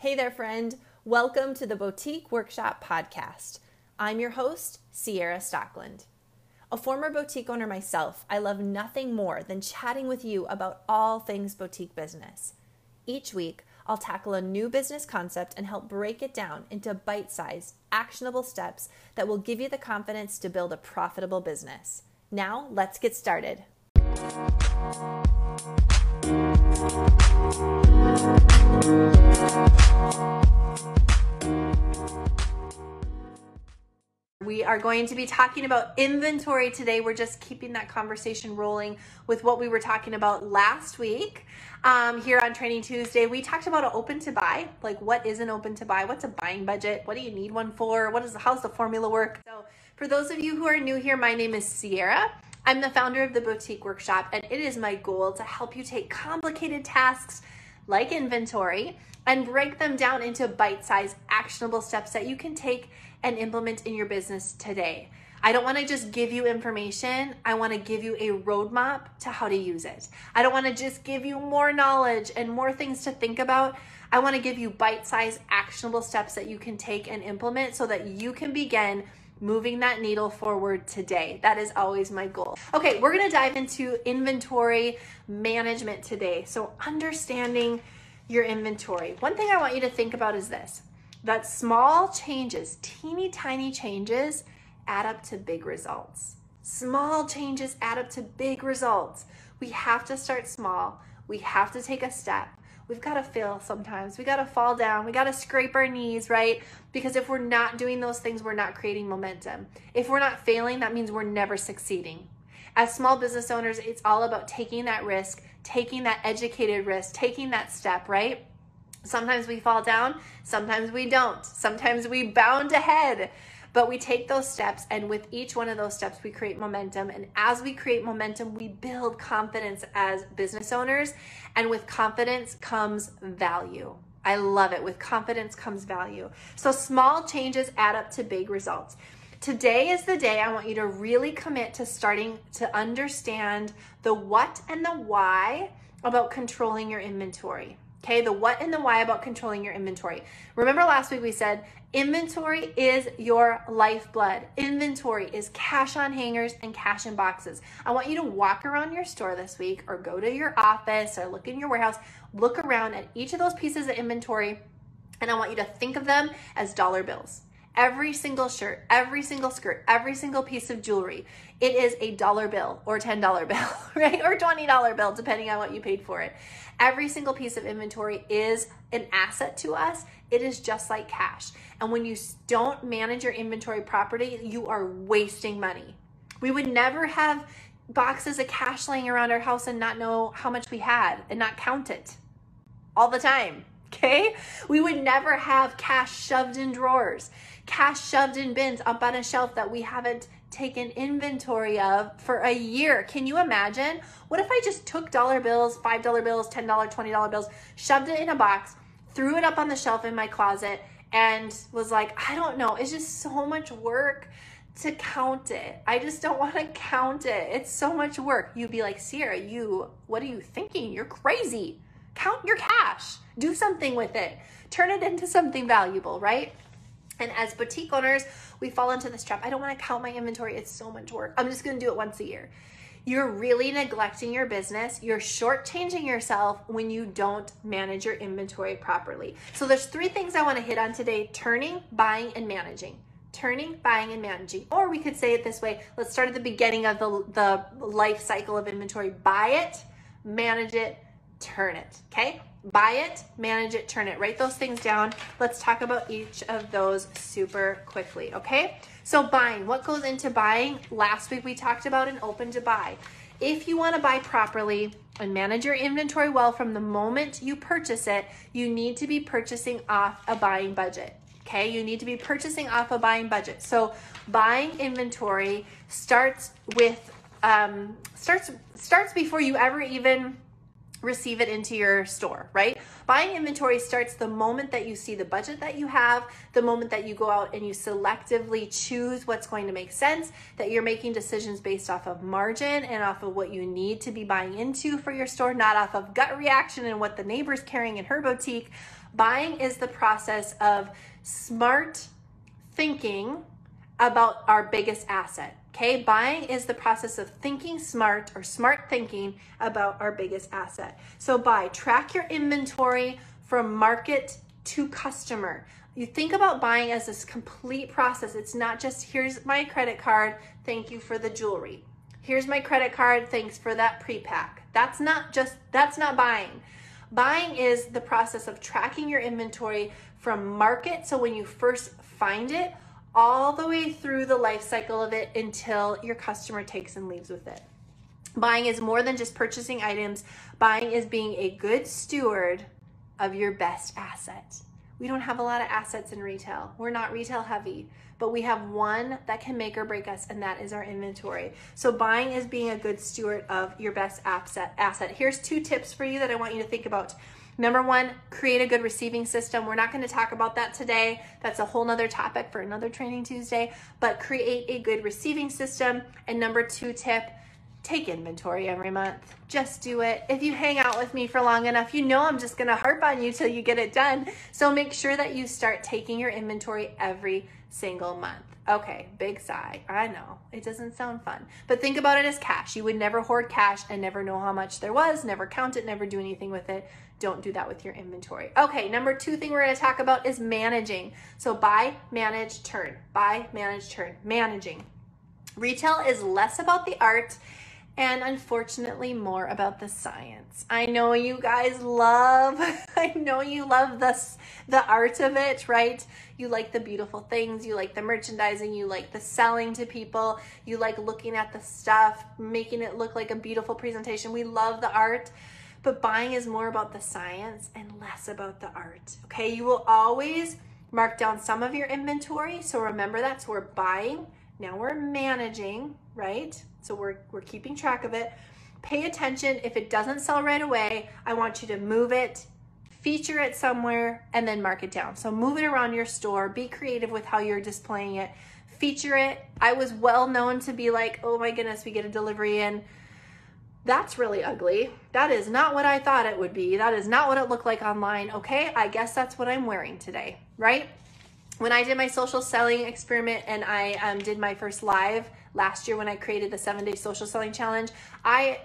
Hey there, friend. Welcome to the Boutique Workshop Podcast. I'm your host, Ciara Stockeland. A former boutique owner myself, I love nothing more than chatting with you about all things boutique business. Each week, I'll tackle a new business concept and help break it down into bite sized, actionable steps that will give you the confidence to build a profitable business. Now, let's get started. We are going to be talking about inventory today. We're just keeping that conversation rolling with what we were talking about last week um, here on Training Tuesday. We talked about an open to buy, like what is an open to buy? What's a buying budget? What do you need one for? What is how's the formula work? So, for those of you who are new here, my name is Ciara. I'm the founder of the Boutique Workshop, and it is my goal to help you take complicated tasks like inventory and break them down into bite sized, actionable steps that you can take and implement in your business today. I don't want to just give you information. I want to give you a roadmap to how to use it. I don't want to just give you more knowledge and more things to think about. I want to give you bite sized, actionable steps that you can take and implement so that you can begin moving that needle forward today. That is always my goal. Okay, we're to dive into inventory management today. So, understanding your inventory. One thing I want you to think about is this that small changes, teeny tiny changes, add up to big results. Small changes add up to big results. We have to start small. We have to take a step. We've got to fail sometimes. We got to fall down. We got to scrape our knees, right? Because if we're not doing those things, we're not creating momentum. If we're not failing, that means we're never succeeding. As small business owners, it's all about taking that risk, taking that educated risk, taking that step, right? Sometimes we fall down, sometimes we don't. Sometimes we bound ahead. But we take those steps, and with each one of those steps, we create momentum. And as we create momentum, we build confidence as business owners. And with confidence comes value. I love it. With confidence comes value. So small changes add up to big results. Today is the day I want you to really commit to starting to understand the what and the why about controlling your inventory. Okay, the what and the why about controlling your inventory. Remember last week we said inventory is your lifeblood. Inventory is cash on hangers and cash in boxes. I want you to walk around your store this week or go to your office or look in your warehouse, look around at each of those pieces of inventory, and I want you to think of them as dollar bills every single shirt, every single skirt, every single piece of jewelry, it is a dollar bill or $10 bill, right? Or $20 bill, depending on what you paid for it. Every single piece of inventory is an asset to us. It is just like cash. And when you don't manage your inventory properly, you are wasting money. We would never have boxes of cash laying around our house and not know how much we had and not count it all the time. Okay? We would never have cash shoved in drawers, cash shoved in bins up on a shelf that we haven't taken inventory of for a year. Can you imagine? What if I just took dollar bills, $5 bills, $10, $20 bills, shoved it in a box, threw it up on the shelf in my closet, and was like, I don't know, it's just so much work to count it. I just don't want to count it. It's so much work. You'd be like, Ciara, you, what are you thinking? You're crazy. Count your cash, do something with it, turn it into something valuable, right? And as boutique owners, we fall into this trap. I don't want to count my inventory, it's so much work. I'm just going to do it once a year. You're really neglecting your business. You're shortchanging yourself when you don't manage your inventory properly. So there's three things I want to hit on today: turning, buying, and managing turning, buying, and managing. Or we could say it this way let's start at the beginning of the, the life cycle of inventory buy it, manage it, turn it. Okay? Buy it, manage it, turn it. Write those things down. Let's talk about each of those super quickly. Okay? So, buying, what goes into buying? Last week we talked about an open to buy. If you want to buy properly and manage your inventory well from the moment you purchase it, you need to be purchasing off a buying budget. Okay, you need to be purchasing off a buying budget. So, buying inventory starts with um, starts starts before you ever even receive it into your store, right? Buying inventory starts the moment that you see the budget that you have, the moment that you go out and you selectively choose what's going to make sense, that you're making decisions based off of margin and off of what you need to be buying into for your store, not off of gut reaction and what the neighbor's carrying in her boutique. Buying is the process of smart thinking about our biggest asset. Okay, buying is the process of thinking smart or smart thinking about our biggest asset. So, buy, track your inventory from market to customer. You think about buying as this complete process. It's not just here's my credit card, thank you for the jewelry. Here's my credit card, thanks for that pre-pack. That's not just that's not buying. Buying is the process of tracking your inventory from market so when you first find it all the way through the life cycle of it until your customer takes and leaves with it. Buying is more than just purchasing items, buying is being a good steward of your best asset. We don't have a lot of assets in retail. We're not retail heavy, but we have one that can make or break us, and that is our inventory. So, buying is being a good steward of your best asset. Here's two tips for you that I want you to think about. Number one, create a good receiving system. We're not going to talk about that today. That's a whole nother topic for another Training Tuesday, but create a good receiving system. And number two tip, take inventory every month. Just do it. If you hang out with me for long enough, you know I'm just to harp on you till you get it done. So make sure that you start taking your inventory every single month. Okay, big sigh. I know it doesn't sound fun, but think about it as cash. You would never hoard cash and never know how much there was, never count it, never do anything with it. Don't do that with your inventory. Okay, number two thing we're to talk about is managing. So buy, manage, turn. Buy, manage, turn. Managing. Retail is less about the art and unfortunately more about the science. I know you guys love, I know you love this, the art of it, right? You like the beautiful things, you like the merchandising, you like the selling to people, you like looking at the stuff, making it look like a beautiful presentation. We love the art, but buying is more about the science and less about the art. Okay, you will always mark down some of your inventory. So remember that. So we're buying, now we're managing, right? So we're, we're keeping track of it. Pay attention. If it doesn't sell right away, I want you to move it, feature it somewhere, and then mark it down. So move it around your store. Be creative with how you're displaying it. Feature it. I was well known to be like, oh my goodness, we get a delivery in. That's really ugly. That is not what I thought it would be. That is not what it looked like online. Okay, I guess that's what I'm wearing today, right? When I did my social selling experiment and I um, did my first live, last year when I created the seven day social selling challenge, I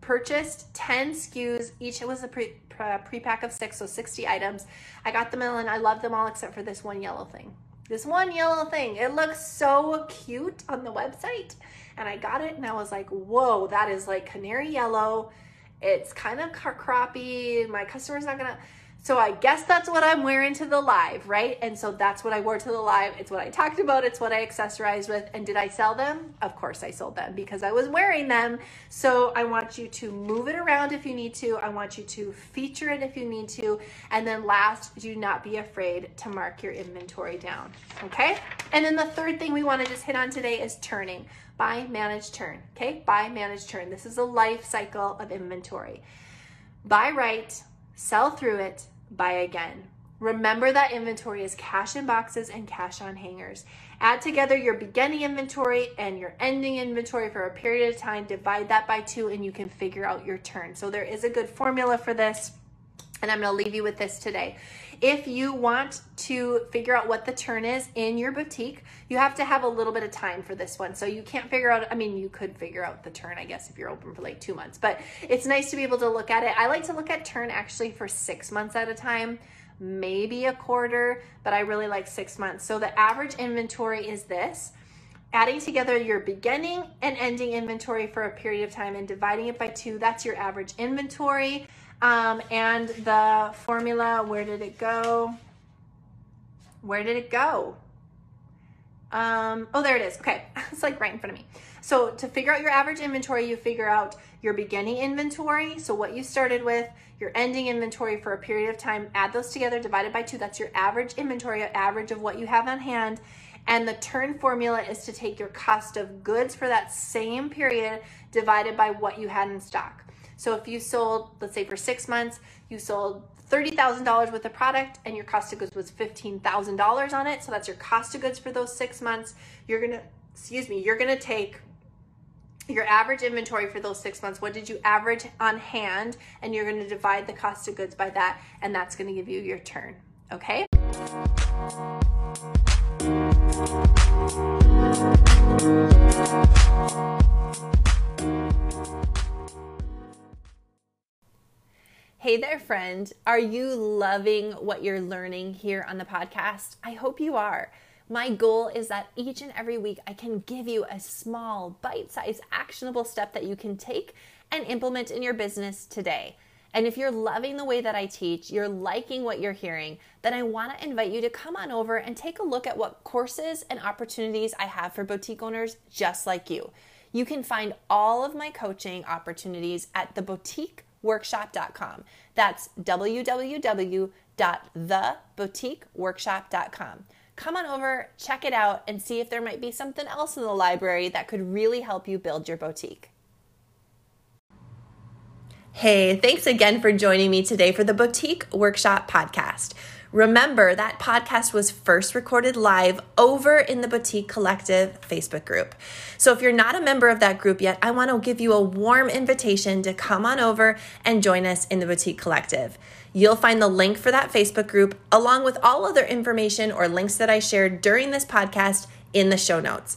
purchased 10 SKUs. Each It was a pre, pre pack of six, so 60 items. I got them all and I love them all except for this one yellow thing. This one yellow thing. It looks so cute on the website. And I got it and I was like, whoa, that is like canary yellow. It's kind of crappy. My customer's not gonna so I guess that's what I'm wearing to the live, right? And so that's what I wore to the live. It's what I talked about. It's what I accessorized with. And did I sell them? Of course I sold them because I was wearing them. So I want you to move it around if you need to. I want you to feature it if you need to. And then last, do not be afraid to mark your inventory down. Okay? And then the third thing we want to just hit on today is turning. Buy, manage, turn. Okay? Buy, manage, turn. This is a life cycle of inventory. Buy right, sell through it, buy again. Remember that inventory is cash in boxes and cash on hangers. Add together your beginning inventory and your ending inventory for a period of time, divide that by two, and you can figure out your turn. So there is a good formula for this, and I'm gonna leave you with this today. If you want to figure out what the turn is in your boutique, you have to have a little bit of time for this one. So you can't figure out, I mean, you could figure out the turn, I guess, if you're open for like two months, but it's nice to be able to look at it. I like to look at turn actually for six months at a time maybe a quarter, but I really like six months. So the average inventory is this adding together your beginning and ending inventory for a period of time and dividing it by two, that's your average inventory. Um, and the formula, where did it go? Where did it go? Um, oh, there it is. Okay, it's like right in front of me. So to figure out your average inventory, you figure out your beginning inventory, so what you started with, your ending inventory for a period of time, add those together, divided by two, that's your average inventory, average of what you have on hand. And the turn formula is to take your cost of goods for that same period divided by what you had in stock. So if you sold, let's say for six months, you sold $30,000 worth of product and your cost of goods was $15,000 on it. So that's your cost of goods for those six months. You're going to, excuse me, you're going to take your average inventory for those six months. What did you average on hand? And you're going to divide the cost of goods by that, and that's going to give you your turn. Okay? Hey there, friend. Are you loving what you're learning here on the podcast? I hope you are. My goal is that each and every week I can give you a small, bite sized, actionable step that you can take and implement in your business today. And if you're loving the way that I teach, you're liking what you're hearing, then I want to invite you to come on over and take a look at what courses and opportunities I have for boutique owners just like you. You can find all of my coaching opportunities at the boutique workshop.com. That's www.theboutiqueworkshop.com. Come on over, check it out, and see if there might be something else in the library that could really help you build your boutique. Hey, thanks again for joining me today for the Boutique Workshop Podcast. Remember, that podcast was first recorded live over in the Boutique Collective Facebook group. So if you're not a member of that group yet, I want to give you a warm invitation to come on over and join us in the Boutique Collective. You'll find the link for that Facebook group along with all other information or links that I shared during this podcast in the show notes.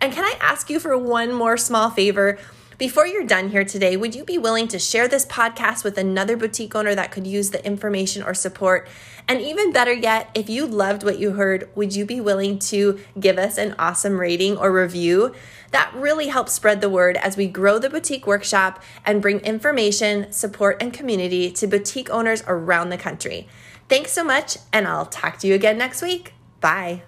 And can I ask you for one more small favor? Before you're done here today, would you be willing to share this podcast with another boutique owner that could use the information or support? And even better yet, if you loved what you heard, would you be willing to give us an awesome rating or review? That really helps spread the word as we grow the boutique workshop and bring information, support, and community to boutique owners around the country. Thanks so much, and I'll talk to you again next week. Bye.